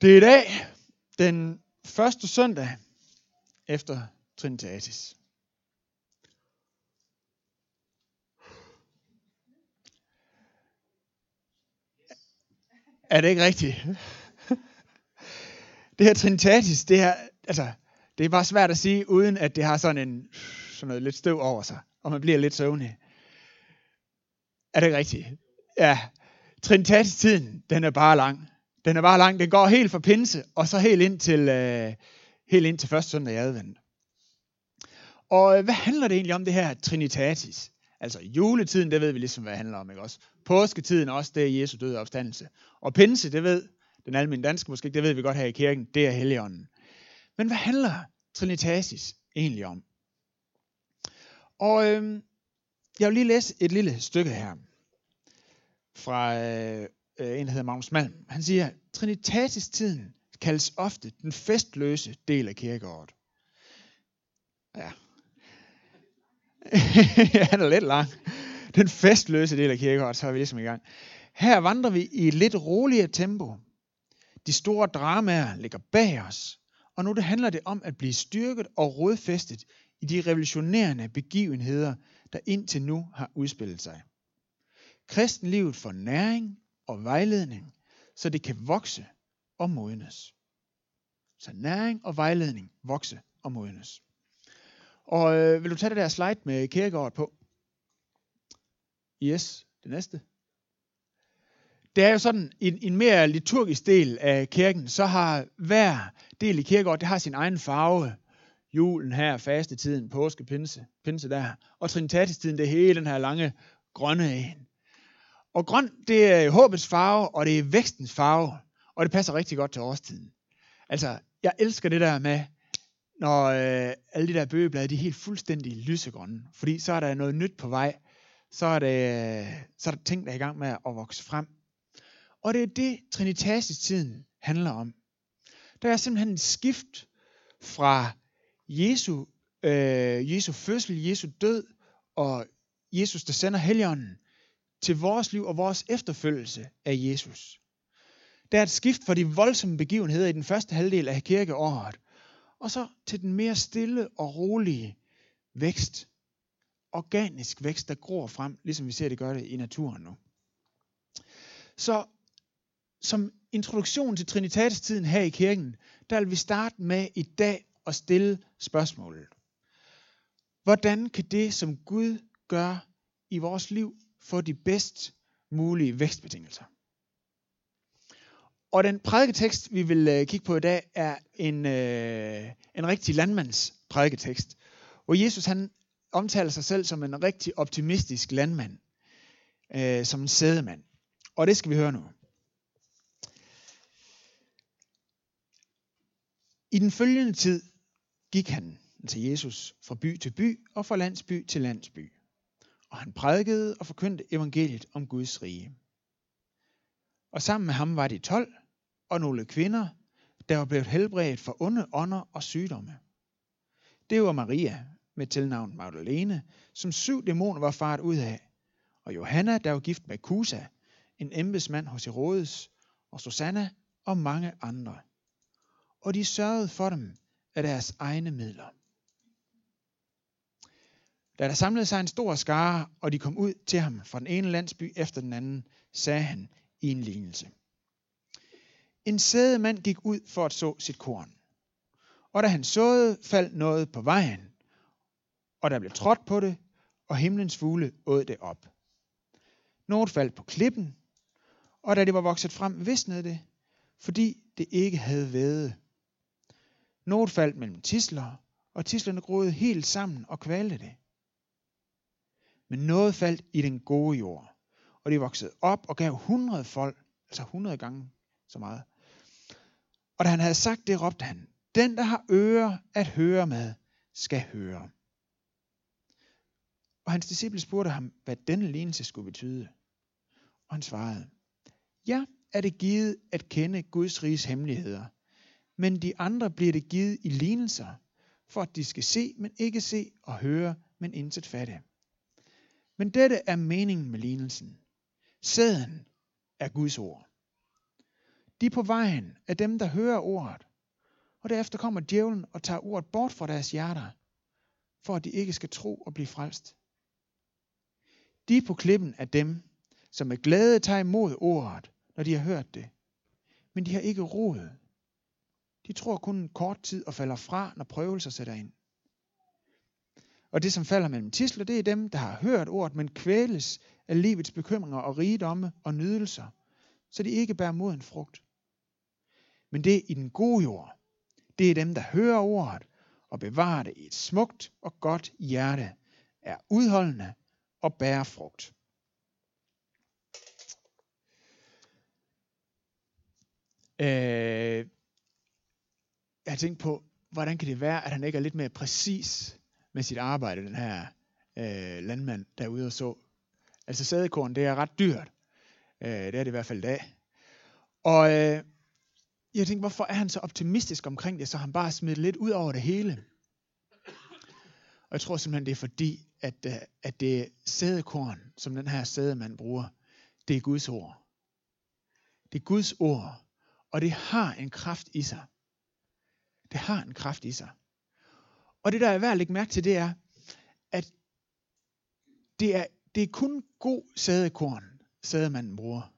Det er i dag den første søndag efter Trinitatis. Er det ikke rigtigt? Det her Trinitatis, det er, altså, det er bare svært at sige, uden at det har sådan en sådan noget lidt støv over sig, og man bliver lidt søvnig. Er det ikke rigtigt? Ja. Trinitatis-tiden, den er bare lang. Den er bare lang. Den går helt fra pinse, og så helt ind til, øh, helt ind til første søndag i advent. Og øh, hvad handler det egentlig om, det her Trinitatis? Altså juletiden, det ved vi ligesom, hvad det handler om, ikke også? Påsketiden også, det er Jesu døde opstandelse. Og pinse, det ved den almindelige danske måske det ved vi godt her i kirken, det er Helligånden. Men hvad handler Trinitatis egentlig om? Og øh, jeg vil lige læse et lille stykke her fra øh, Øh, en, der hedder Magnus Malm. Han siger, Trinitatis-tiden kaldes ofte den festløse del af kirkeåret. Ja. ja, han er lidt lang. Den festløse del af kirkeåret, så er vi ligesom i gang. Her vandrer vi i et lidt roligere tempo. De store dramaer ligger bag os, og nu det handler det om at blive styrket og rodfæstet i de revolutionerende begivenheder, der indtil nu har udspillet sig. Kristenlivet får næring og vejledning, så det kan vokse og modnes. Så næring og vejledning vokse og modnes. Og øh, vil du tage det der slide med kirkegård på? Yes, det næste. Det er jo sådan, i en, en mere liturgisk del af kirken, så har hver del i kirkegård, det har sin egen farve. Julen her, fastetiden, påske, pinse, pinse der. Og trinitatistiden, det er hele den her lange grønne en. Og grøn, det er håbets farve, og det er vækstens farve. Og det passer rigtig godt til årstiden. Altså, jeg elsker det der med, når øh, alle de der bøgeblade, de er helt fuldstændig lysegrønne. Fordi så er der noget nyt på vej. Så er, det, så er der ting, der er i gang med at vokse frem. Og det er det, Trinitatis-tiden handler om. Der er simpelthen et skift fra Jesu, øh, Jesu fødsel, Jesu død og Jesus, der sender Helligånden til vores liv og vores efterfølgelse af Jesus. Der er et skift fra de voldsomme begivenheder i den første halvdel af kirkeåret, og så til den mere stille og rolige vækst. Organisk vækst, der gror frem, ligesom vi ser det gøre det i naturen nu. Så som introduktion til Trinitatstiden her i kirken, der vil vi starte med i dag at stille spørgsmålet. Hvordan kan det, som Gud gør i vores liv, få de bedst mulige vækstbetingelser? Og den prædiketekst, vi vil øh, kigge på i dag, er en, øh, en rigtig landmands prædiketekst, hvor Jesus han omtaler sig selv som en rigtig optimistisk landmand, øh, som en sædemand. Og det skal vi høre nu. I den følgende tid gik han til Jesus fra by til by og fra landsby til landsby. Og han prædikede og forkyndte evangeliet om Guds rige. Og sammen med ham var de tolv og nogle kvinder, der var blevet helbredt for onde ånder og sygdomme. Det var Maria med tilnavn Magdalene, som syv dæmoner var faret ud af, og Johanna, der var gift med Kusa, en embedsmand hos Herodes, og Susanna og mange andre og de sørgede for dem af deres egne midler. Da der samlede sig en stor skare, og de kom ud til ham fra den ene landsby efter den anden, sagde han i en lignelse. En sædemand gik ud for at så sit korn. Og da han såede, faldt noget på vejen, og der blev trådt på det, og himlens fugle åd det op. Noget faldt på klippen, og da det var vokset frem, visnede det, fordi det ikke havde været noget faldt mellem tisler, og tislerne groede helt sammen og kvalte det. Men noget faldt i den gode jord, og det voksede op og gav 100 folk, altså 100 gange så meget. Og da han havde sagt det, råbte han, den der har ører at høre med, skal høre. Og hans disciple spurgte ham, hvad denne lignelse skulle betyde. Og han svarede, ja, er det givet at kende Guds riges hemmeligheder – men de andre bliver det givet i lignelser, for at de skal se, men ikke se, og høre, men intet fatte. Men dette er meningen med lignelsen. Sæden er Guds ord. De på vejen er dem, der hører ordet. Og derefter kommer djævlen og tager ordet bort fra deres hjerter, for at de ikke skal tro og blive frelst. De på klippen er dem, som med glæde tager imod ordet, når de har hørt det. Men de har ikke rod. De tror kun en kort tid og falder fra, når prøvelser sætter ind. Og det, som falder mellem tisler, det er dem, der har hørt ordet, men kvæles af livets bekymringer og rigdomme og nydelser, så de ikke bærer moden frugt. Men det i den gode jord, det er dem, der hører ordet og bevarer det i et smukt og godt hjerte, er udholdende og bærer frugt. Øh, jeg har tænkt på, hvordan kan det være, at han ikke er lidt mere præcis med sit arbejde, den her øh, landmand derude og så. Altså sædekorn, det er ret dyrt. Øh, det er det i hvert fald i dag. Og øh, jeg tænkte, hvorfor er han så optimistisk omkring det, så han bare smidt lidt ud over det hele? Og jeg tror simpelthen, det er fordi, at, øh, at det sædekorn, som den her sædemand bruger, det er Guds ord. Det er Guds ord, og det har en kraft i sig. Det har en kraft i sig. Og det, der er værd at lægge mærke til, det er, at det er, det er kun god sædekorn, sædemanden bruger.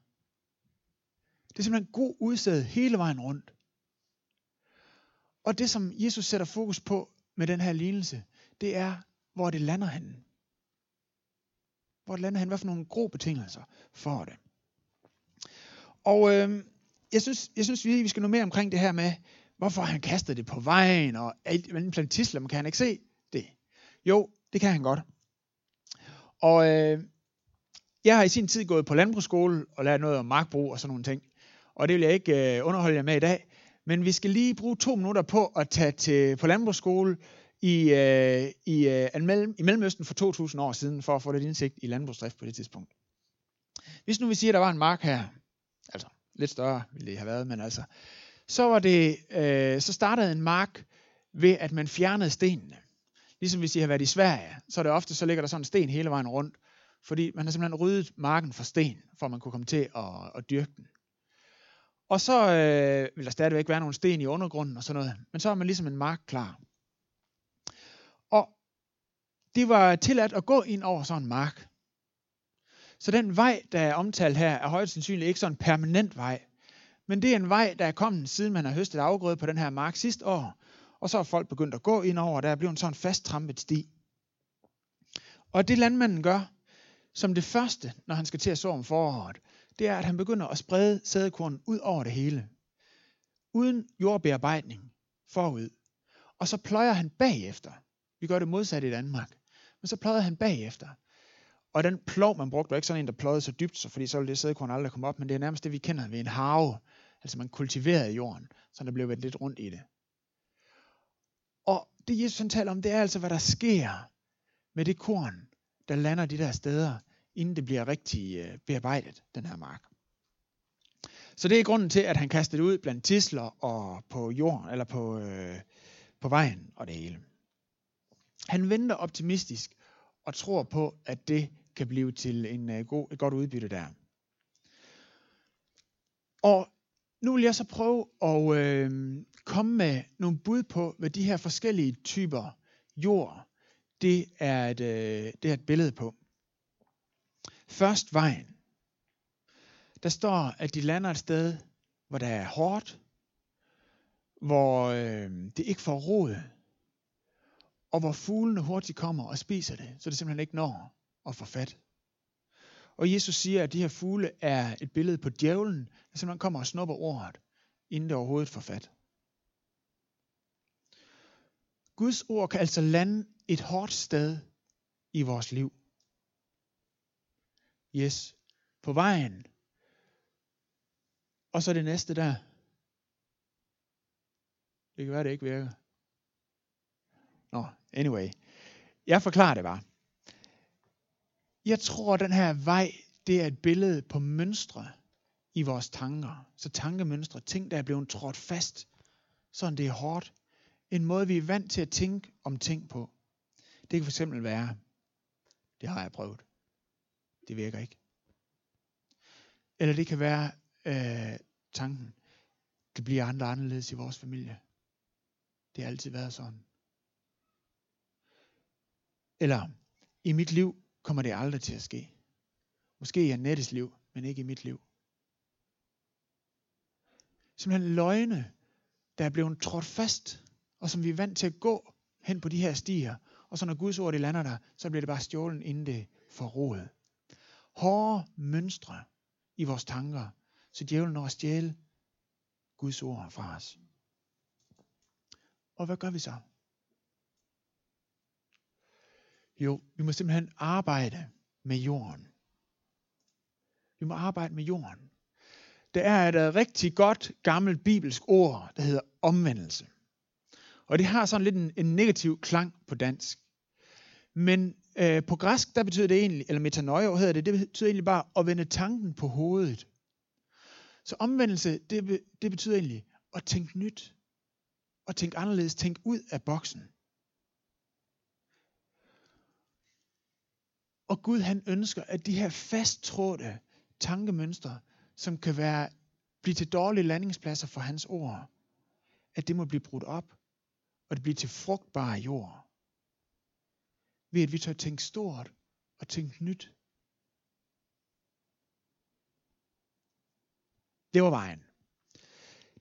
Det er simpelthen god udsæd hele vejen rundt. Og det, som Jesus sætter fokus på med den her lignelse, det er, hvor det lander henne. Hvor det lander henne, hvad for nogle gro betingelser for det. Og øh, jeg synes, jeg synes vi, vi skal nå mere omkring det her med, hvorfor han kastede det på vejen, og alt, men plantislam kan han ikke se det. Jo, det kan han godt. Og øh, jeg har i sin tid gået på landbrugsskole og lært noget om markbrug og sådan nogle ting. Og det vil jeg ikke øh, underholde jer med i dag. Men vi skal lige bruge to minutter på at tage til, på landbrugsskole i, øh, i, øh, mellem, i Mellemøsten for 2000 år siden, for at få lidt indsigt i landbrugsdrift på det tidspunkt. Hvis nu vi siger, at der var en mark her, altså lidt større ville det have været, men altså, så, var det, øh, så startede en mark ved, at man fjernede stenene. Ligesom hvis I har været i Sverige, så er det ofte, så ligger der sådan en sten hele vejen rundt, fordi man har simpelthen ryddet marken for sten, for at man kunne komme til at, at dyrke den. Og så øh, vil der stadigvæk være nogle sten i undergrunden og sådan noget, men så er man ligesom en mark klar. Og det var tilladt at gå ind over sådan en mark. Så den vej, der er omtalt her, er højst sandsynligt ikke sådan en permanent vej. Men det er en vej, der er kommet, siden man har høstet afgrøde på den her mark sidste år. Og så er folk begyndt at gå ind over, og der er blevet en sådan fast trampet sti. Og det landmanden gør, som det første, når han skal til at så om foråret, det er, at han begynder at sprede sædekorn ud over det hele. Uden jordbearbejdning forud. Og så pløjer han bagefter. Vi gør det modsat i Danmark. Men så pløjer han bagefter. Og den plov, man brugte, var ikke sådan en, der pløjede så dybt, så fordi så ville det sædekorn aldrig komme op, men det er nærmest det, vi kender ved en have. Altså man kultiverede jorden, så der blev vendt lidt rundt i det. Og det Jesus han taler om, det er altså, hvad der sker med det korn, der lander de der steder, inden det bliver rigtig øh, bearbejdet, den her mark. Så det er grunden til, at han kaster det ud blandt tisler og på jorden, eller på, øh, på vejen og det hele. Han venter optimistisk og tror på, at det kan blive til en øh, god, et godt udbytte der. Og nu vil jeg så prøve at øh, komme med nogle bud på, hvad de her forskellige typer jord, det er et, øh, det er et billede på. Først vejen. Der står, at de lander et sted, hvor der er hårdt, hvor øh, det ikke får rod, og hvor fuglene hurtigt kommer og spiser det, så det simpelthen ikke når at få fat. Og Jesus siger, at de her fugle er et billede på djævlen, der simpelthen kommer og snupper ordet, inden det overhovedet får fat. Guds ord kan altså lande et hårdt sted i vores liv. Yes, på vejen. Og så det næste der. Det kan være, det ikke virker. Nå, anyway. Jeg forklarer det bare. Jeg tror, at den her vej, det er et billede på mønstre i vores tanker. Så tankemønstre, ting, der er blevet trådt fast, sådan det er hårdt. En måde, vi er vant til at tænke om ting på. Det kan fx være, det har jeg prøvet. Det virker ikke. Eller det kan være øh, tanken, Det bliver andre anderledes i vores familie. Det har altid været sådan. Eller, i mit liv kommer det aldrig til at ske. Måske i Annettes liv, men ikke i mit liv. Simpelthen løgne, der er blevet trådt fast, og som vi er vant til at gå hen på de her stier, og så når Guds ord det lander der, så bliver det bare stjålen, inden det får rodet. Hårde mønstre i vores tanker, så djævlen når at stjæle Guds ord fra os. Og hvad gør vi så? Jo, vi må simpelthen arbejde med jorden. Vi må arbejde med jorden. Der er et øh, rigtig godt gammelt bibelsk ord, der hedder omvendelse. Og det har sådan lidt en, en negativ klang på dansk. Men øh, på græsk, der betyder det egentlig, eller metanoia hedder det, det betyder egentlig bare at vende tanken på hovedet. Så omvendelse, det, det betyder egentlig at tænke nyt. At tænke anderledes, tænke ud af boksen. Og Gud han ønsker, at de her fasttrådte tankemønstre, som kan være, blive til dårlige landingspladser for hans ord, at det må blive brudt op, og det bliver til frugtbare jord. Ved at vi tør tænke stort og tænke nyt. Det var vejen.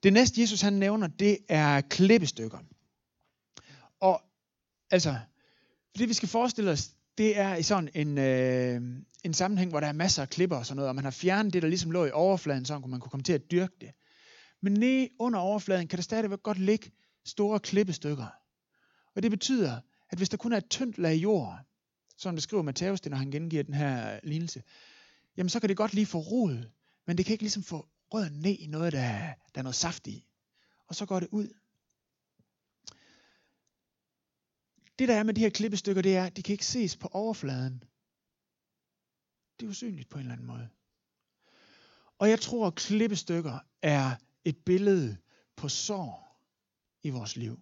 Det næste Jesus han nævner, det er klippestykker. Og altså, det vi skal forestille os, det er i sådan en, øh, en sammenhæng, hvor der er masser af klipper og sådan noget, og man har fjernet det, der ligesom lå i overfladen, så man kunne komme til at dyrke det. Men nede under overfladen kan der stadigvæk godt ligge store klippestykker. Og det betyder, at hvis der kun er et tyndt lag jord, som det skriver Matthæus, når han gengiver den her lignelse, jamen så kan det godt lige få rod, men det kan ikke ligesom få rødden ned i noget, der, der er noget saft i. Og så går det ud. Det der er med de her klippestykker, det er, at de kan ikke ses på overfladen. Det er usynligt på en eller anden måde. Og jeg tror, at klippestykker er et billede på sår i vores liv.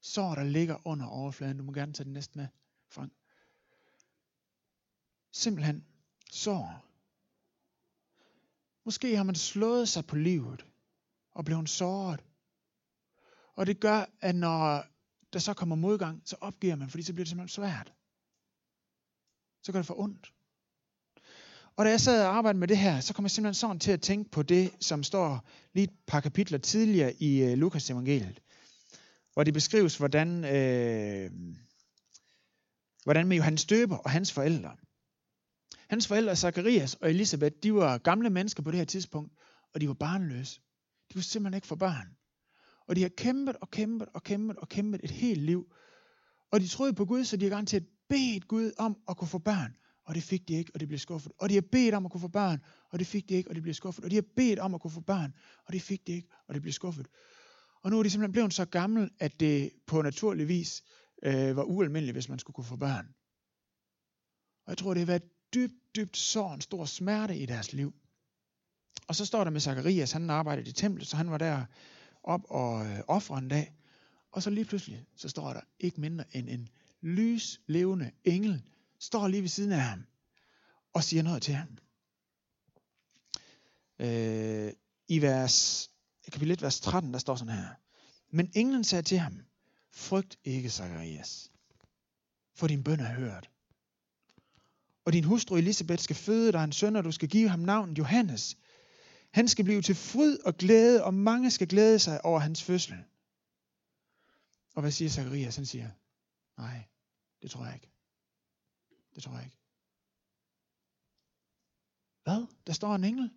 Sår, der ligger under overfladen. Du må gerne tage den næste med, Frank. Simpelthen sår. Måske har man slået sig på livet og blevet såret. Og det gør, at når der så kommer modgang, så opgiver man, fordi så bliver det simpelthen svært. Så gør det for ondt. Og da jeg sad og arbejdede med det her, så kom jeg simpelthen sådan til at tænke på det, som står lige et par kapitler tidligere i uh, Lukas evangeliet, hvor det beskrives, hvordan, øh, hvordan med Johannes Døber og hans forældre. Hans forældre, Zacharias og Elisabeth, de var gamle mennesker på det her tidspunkt, og de var barnløse. De kunne simpelthen ikke få børn. Og de har kæmpet og kæmpet og kæmpet og kæmpet et helt liv. Og de troede på Gud, så de har garanteret bedt Gud om at kunne få børn. Og det fik de ikke, og det blev skuffet. Og de har bedt om at kunne få børn, og det fik de ikke, og det blev skuffet. Og de har bedt om at kunne få børn, og det fik de ikke, og det blev skuffet. Og nu er de simpelthen blevet så gamle, at det på naturlig vis øh, var ualmindeligt, hvis man skulle kunne få børn. Og jeg tror, det har været dybt, dybt sår, en stor smerte i deres liv. Og så står der med Zacharias, han arbejdede i templet, så han var der op og øh, ofre en dag. Og så lige pludselig, så står der ikke mindre end en lys levende engel, står lige ved siden af ham og siger noget til ham. Øh, I vers, kapitel 1, vers 13, der står sådan her. Men englen sagde til ham, frygt ikke, Zacharias, for din bøn er hørt. Og din hustru Elisabeth skal føde dig en søn, og du skal give ham navnet Johannes. Han skal blive til fryd og glæde, og mange skal glæde sig over hans fødsel. Og hvad siger Zacharias? Han siger, nej, det tror jeg ikke. Det tror jeg ikke. Hvad? Der står en engel.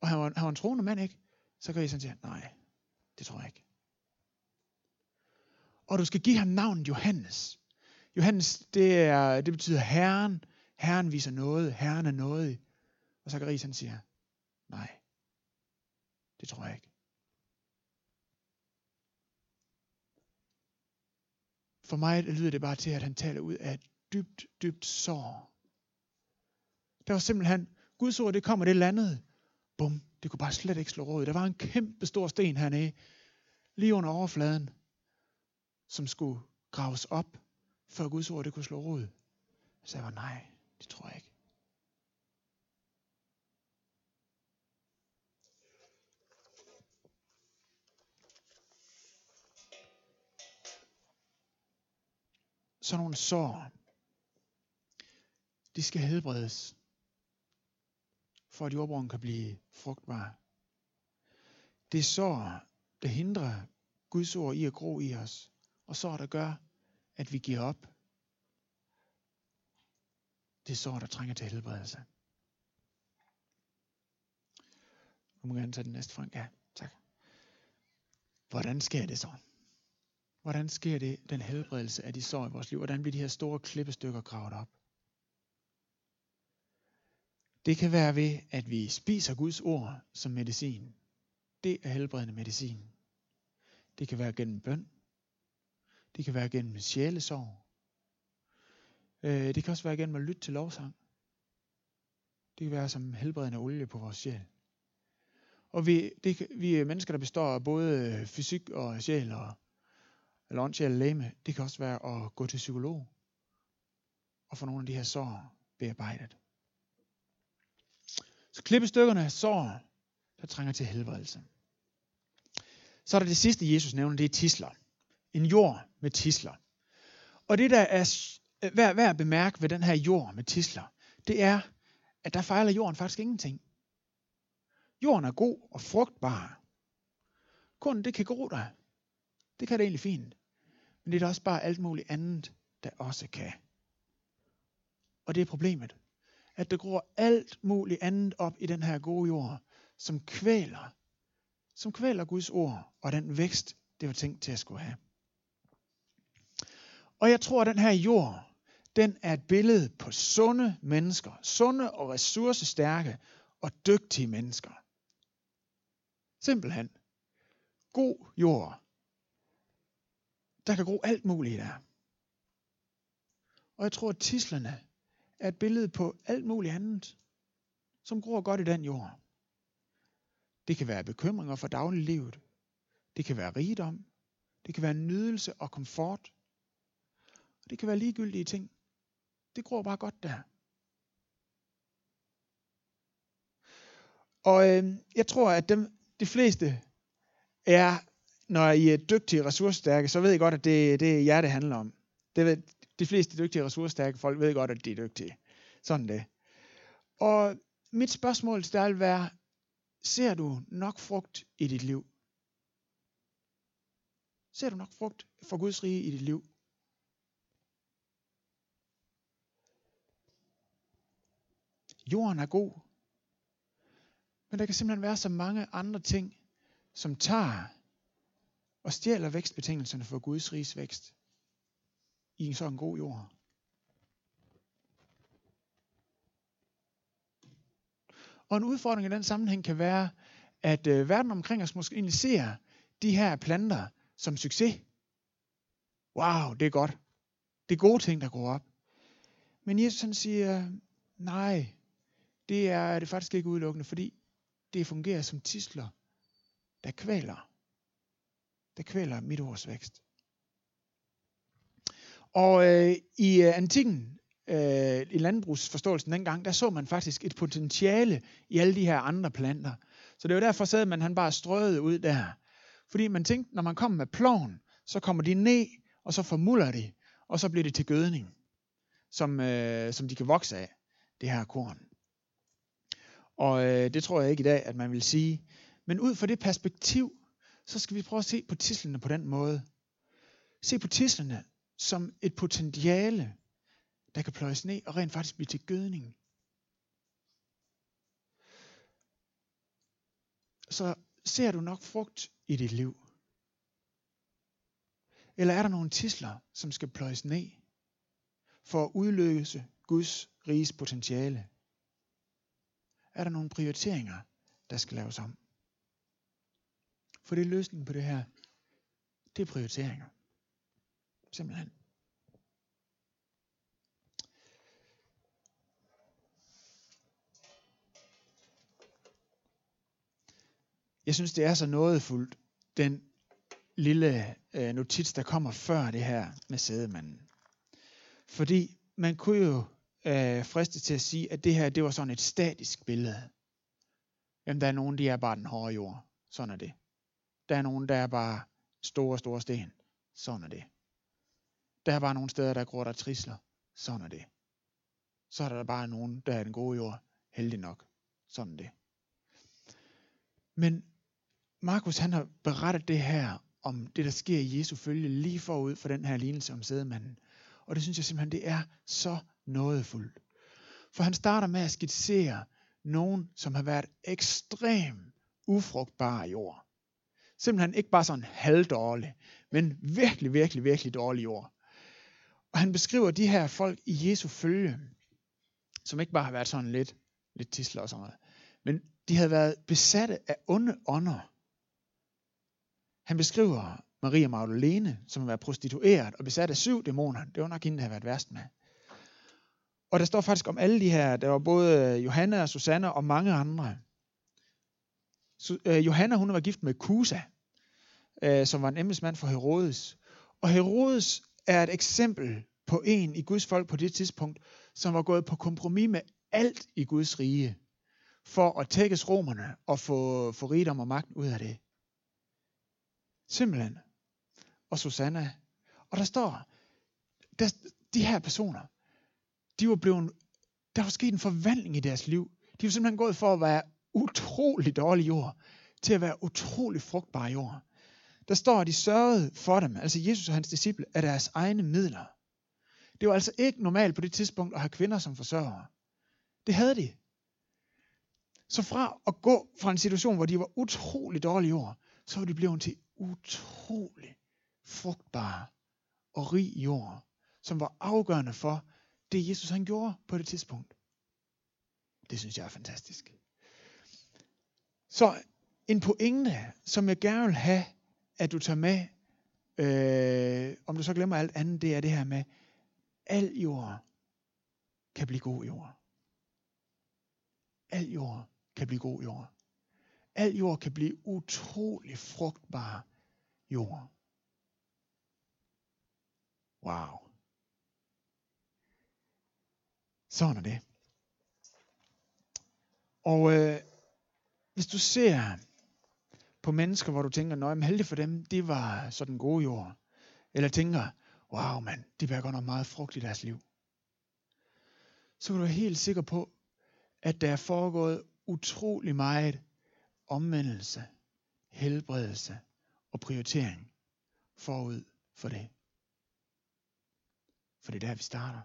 Og han var, han var en troende mand, ikke? Så kan I sådan sige, nej, det tror jeg ikke. Og du skal give ham navnet Johannes. Johannes, det, er, det betyder Herren. Herren viser noget. Herren er noget. Og Zacharias han siger, nej, det tror jeg ikke. For mig lyder det bare til, at han taler ud af et dybt, dybt sår. Der var simpelthen, Guds ord, det kommer, det landede. Bum, det kunne bare slet ikke slå råd. Der var en kæmpe stor sten hernede, lige under overfladen, som skulle graves op, før Guds ord det kunne slå rod. Så jeg var nej, det tror jeg ikke. Sådan nogle sår, de skal helbredes, for at jordbrugen kan blive frugtbar. Det er sår, der hindrer Guds ord i at gro i os, og sår, der gør, at vi giver op. Det er sår, der trænger til helbredelse. Nu må jeg gerne tage den næste, Frank. Ja, tak. Hvordan sker det så? Hvordan sker det, den helbredelse af de sår i vores liv? Hvordan bliver de her store klippestykker gravet op? Det kan være ved, at vi spiser Guds ord som medicin. Det er helbredende medicin. Det kan være gennem bøn. Det kan være gennem sjælesorg. Øh, det kan også være gennem at lytte til lovsang. Det kan være som helbredende olie på vores sjæl. Og vi, det, vi er mennesker, der består af både fysik og sjæl, og, eller åndssjæl læme. Det kan også være at gå til psykolog og få nogle af de her sår bearbejdet. Så klippestykkerne af sår, der trænger til helbredelse. Så er der det sidste, Jesus nævner, det er tisler. En jord med tisler. Og det, der er øh, værd, værd at bemærke ved den her jord med tisler, det er, at der fejler jorden faktisk ingenting. Jorden er god og frugtbar. Kun det kan gro der. Det kan det egentlig fint. Men det er også bare alt muligt andet, der også kan. Og det er problemet. At der gror alt muligt andet op i den her gode jord, som kvæler. Som kvæler Guds ord og den vækst, det var tænkt til at skulle have. Og jeg tror, at den her jord, den er et billede på sunde mennesker. Sunde og ressourcestærke og dygtige mennesker. Simpelthen. God jord. Der kan gro alt muligt der. Og jeg tror, at tislerne er et billede på alt muligt andet, som gror godt i den jord. Det kan være bekymringer for dagliglivet. Det kan være rigdom. Det kan være nydelse og komfort. Og det kan være ligegyldige ting. Det gror bare godt der. Og øh, jeg tror, at dem, de fleste er, når I er dygtige og ressourcestærke, så ved I godt, at det, det er jer, det handler om. Det ved, de fleste dygtige og ressourcestærke folk ved godt, at de er dygtige. Sådan det. Og mit spørgsmål til dig vil være, ser du nok frugt i dit liv? Ser du nok frugt for Guds rige i dit liv? Jorden er god. Men der kan simpelthen være så mange andre ting, som tager og stjæler vækstbetingelserne for Guds riges vækst i en sådan god jord. Og en udfordring i den sammenhæng kan være, at øh, verden omkring os måske egentlig ser de her planter som succes. Wow, det er godt. Det er gode ting, der går op. Men Jesus han siger, nej, det er det faktisk ikke udelukkende, fordi det fungerer som tisler, der kvæler. Der kvæler mit ords vækst. Og øh, i øh, antikken, øh, i landbrugsforståelsen dengang, der så man faktisk et potentiale i alle de her andre planter. Så det var derfor, sad man han bare strøede ud der. Fordi man tænkte, når man kommer med ploven, så kommer de ned, og så formuller de, og så bliver det til gødning, som, øh, som de kan vokse af, det her korn. Og øh, det tror jeg ikke i dag, at man vil sige. Men ud fra det perspektiv, så skal vi prøve at se på tislerne på den måde. Se på tislerne som et potentiale, der kan pløjes ned og rent faktisk blive til gødning. Så ser du nok frugt i dit liv? Eller er der nogle tisler, som skal pløjes ned for at udløse Guds riges potentiale? er der nogle prioriteringer, der skal laves om. For det er løsningen på det her. Det er prioriteringer. Simpelthen. Jeg synes, det er så nådefuldt, den lille øh, notits, der kommer før det her med sædemanden. Fordi man kunne jo øh, friste til at sige, at det her, det var sådan et statisk billede. Jamen, der er nogen, de er bare den hårde jord. Sådan er det. Der er nogen, der er bare store, store sten. Sådan er det. Der er bare nogle steder, der gror der trisler. Sådan er det. Så er der bare nogen, der er den gode jord. Heldig nok. Sådan er det. Men Markus han har berettet det her om det, der sker i Jesu følge lige forud for den her lignelse om sædemanden. Og det synes jeg simpelthen, det er så nådefuldt. For han starter med at skitsere nogen, som har været ekstrem ufrugtbare jord. Simpelthen ikke bare sådan halvdårlig, men virkelig, virkelig, virkelig dårlig jord. Og han beskriver de her folk i Jesu følge, som ikke bare har været sådan lidt, lidt tisler og sådan noget, men de havde været besatte af onde ånder. Han beskriver Maria Magdalene, som har været prostitueret og besat af syv dæmoner. Det var nok hende, der har været værst med. Og der står faktisk om alle de her, der var både Johanna og Susanne og mange andre. Så, øh, Johanna, hun var gift med Kusa, øh, som var en embedsmand for Herodes. Og Herodes er et eksempel på en i Guds folk på det tidspunkt, som var gået på kompromis med alt i Guds rige, for at tækkes romerne og få, få rigdom og magt ud af det. Simpelthen. Og Susanna. Og der står, der, de her personer, de var blevet, der var sket en forvandling i deres liv. De var simpelthen gået for at være utrolig dårlig jord, til at være utrolig frugtbar jord. Der står, at de sørgede for dem, altså Jesus og hans disciple, af deres egne midler. Det var altså ikke normalt på det tidspunkt at have kvinder som forsørgere. Det havde de. Så fra at gå fra en situation, hvor de var utrolig dårlige jord, så var de blevet til utrolig frugtbar og rig jord, som var afgørende for det, Jesus han gjorde på det tidspunkt. Det synes jeg er fantastisk. Så en pointe, som jeg gerne vil have, at du tager med, øh, om du så glemmer alt andet, det er det her med, al jord kan blive god jord. Al jord kan blive god jord. Al jord kan blive utrolig frugtbar jord. Wow. Sådan er det. Og øh, hvis du ser på mennesker, hvor du tænker, nøj, men heldig for dem, det var sådan gode jord. Eller tænker, wow mand, de bærer godt nok meget frugt i deres liv. Så kan du være helt sikker på, at der er foregået utrolig meget omvendelse, helbredelse og prioritering forud for det. For det er der, vi starter.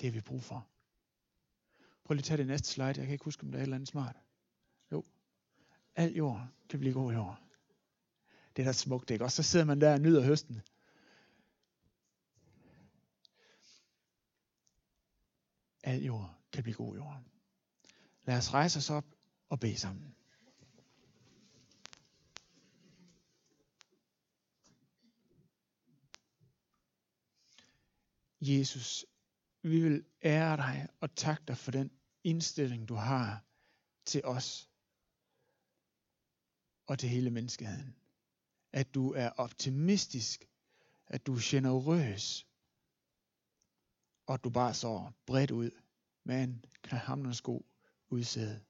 Det har vi brug for. Prøv lige at tage det næste slide. Jeg kan ikke huske, om der er et eller andet smart. Jo. Al jord kan blive god jord. Det er da smukt, ikke? Og så sidder man der og nyder høsten. Al jord kan blive god jord. Lad os rejse os op og bede sammen. Jesus, vi vil ære dig og takke dig for den indstilling, du har til os og til hele menneskeheden. At du er optimistisk, at du er generøs, og at du bare så bredt ud med en hamnernes god udsæde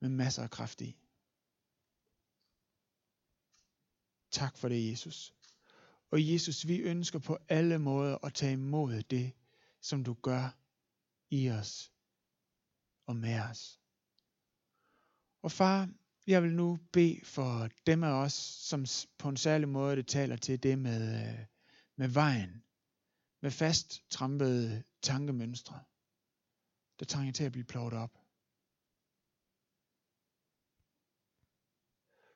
med masser af kraft i. Tak for det, Jesus. Og Jesus, vi ønsker på alle måder at tage imod det, som du gør i os og med os. Og far, jeg vil nu bede for dem af os, som på en særlig måde det taler til det med, øh, med vejen, med fast trampede tankemønstre, der trænger til at blive pløjet op.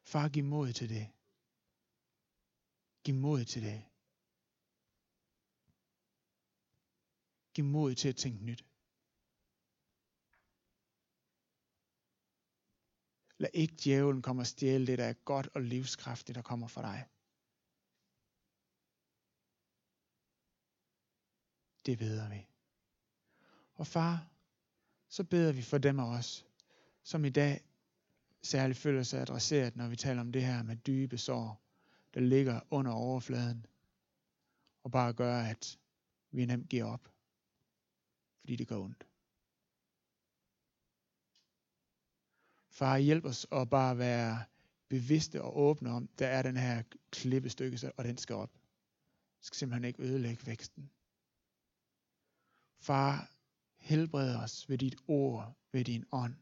Far, giv mod til det. Giv mod til det. Giv mod til at tænke nyt. Lad ikke djævlen komme og stjæle det, der er godt og livskraftigt, der kommer fra dig. Det beder vi. Og far, så beder vi for dem af os, som i dag særligt føler sig adresseret, når vi taler om det her med dybe sår, der ligger under overfladen, og bare gør, at vi nemt giver op, fordi det går ondt. Far, hjælp os at bare være bevidste og åbne om, der er den her klippestykke, og den skal op. Det skal simpelthen ikke ødelægge væksten. Far, helbred os ved dit ord, ved din ånd,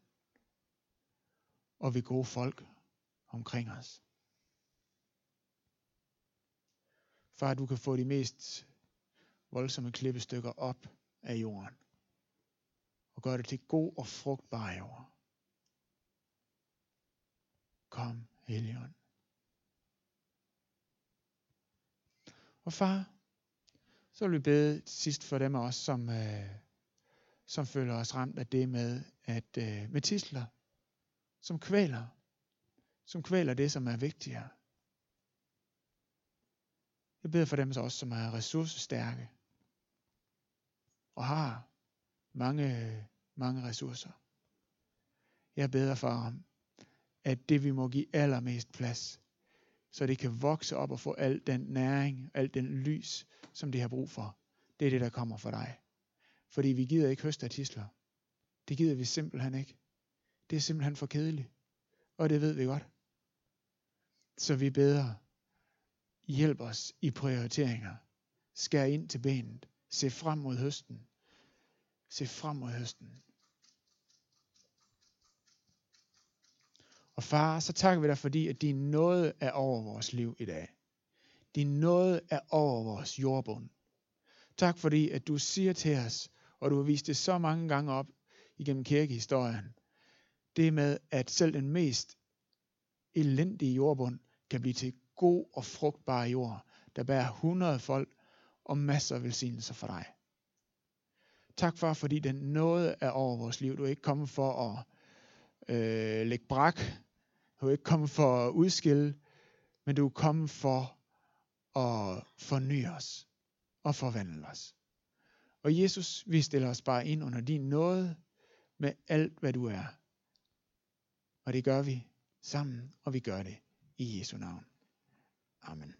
og ved gode folk omkring os. Far, du kan få de mest voldsomme klippestykker op af jorden, og gøre det til god og frugtbar jord. Kom, Helion. Og far, så vil vi bede sidst for dem af os, som, øh, som føler os ramt af det med, at øh, med tisler, som kvæler, som kvæler det, som er vigtigere. Jeg beder for dem så også, som er ressourcestærke og har mange, mange ressourcer. Jeg beder for ham, at det vi må give allermest plads, så det kan vokse op og få al den næring, al den lys, som det har brug for. Det er det, der kommer for dig. Fordi vi gider ikke høste af tisler. Det gider vi simpelthen ikke. Det er simpelthen for kedeligt. Og det ved vi godt. Så vi beder, hjælp os i prioriteringer. Skær ind til benet. Se frem mod høsten. Se frem mod høsten. Og far, så takker vi dig, fordi at din nåde er over vores liv i dag. Din nåde er over vores jordbund. Tak fordi, at du siger til os, og du har vist det så mange gange op igennem kirkehistorien, det med, at selv den mest elendige jordbund kan blive til god og frugtbar jord, der bærer 100 folk og masser af velsignelser for dig. Tak for, fordi den nåde er over vores liv. Du er ikke kommet for at øh, lægge brak. Du er ikke kommet for at udskille, men du er kommet for at forny os og forvandle os. Og Jesus, vi stiller os bare ind under din nåde med alt, hvad du er. Og det gør vi sammen, og vi gør det i Jesu navn. Amen.